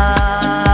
पद्मकरा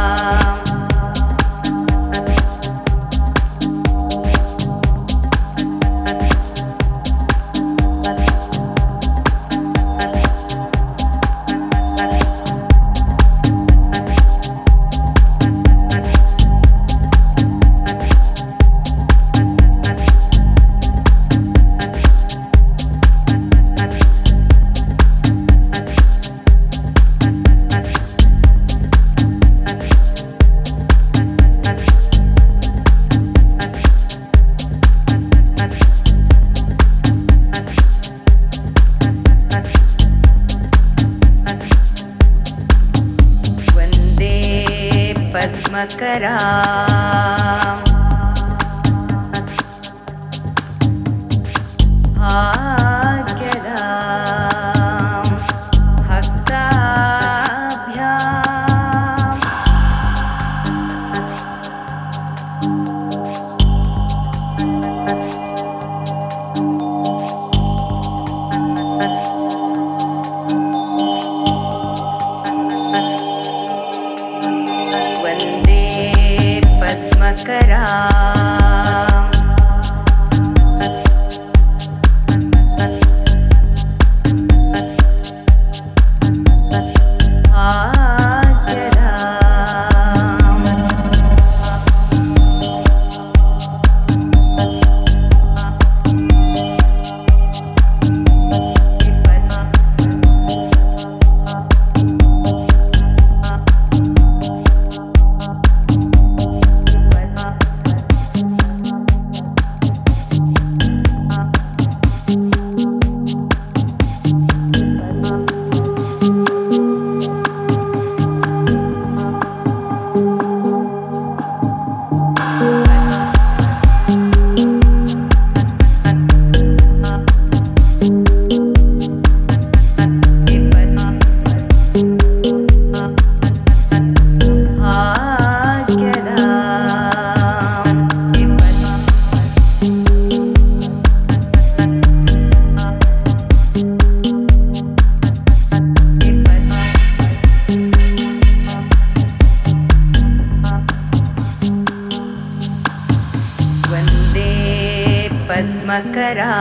पद्मकरा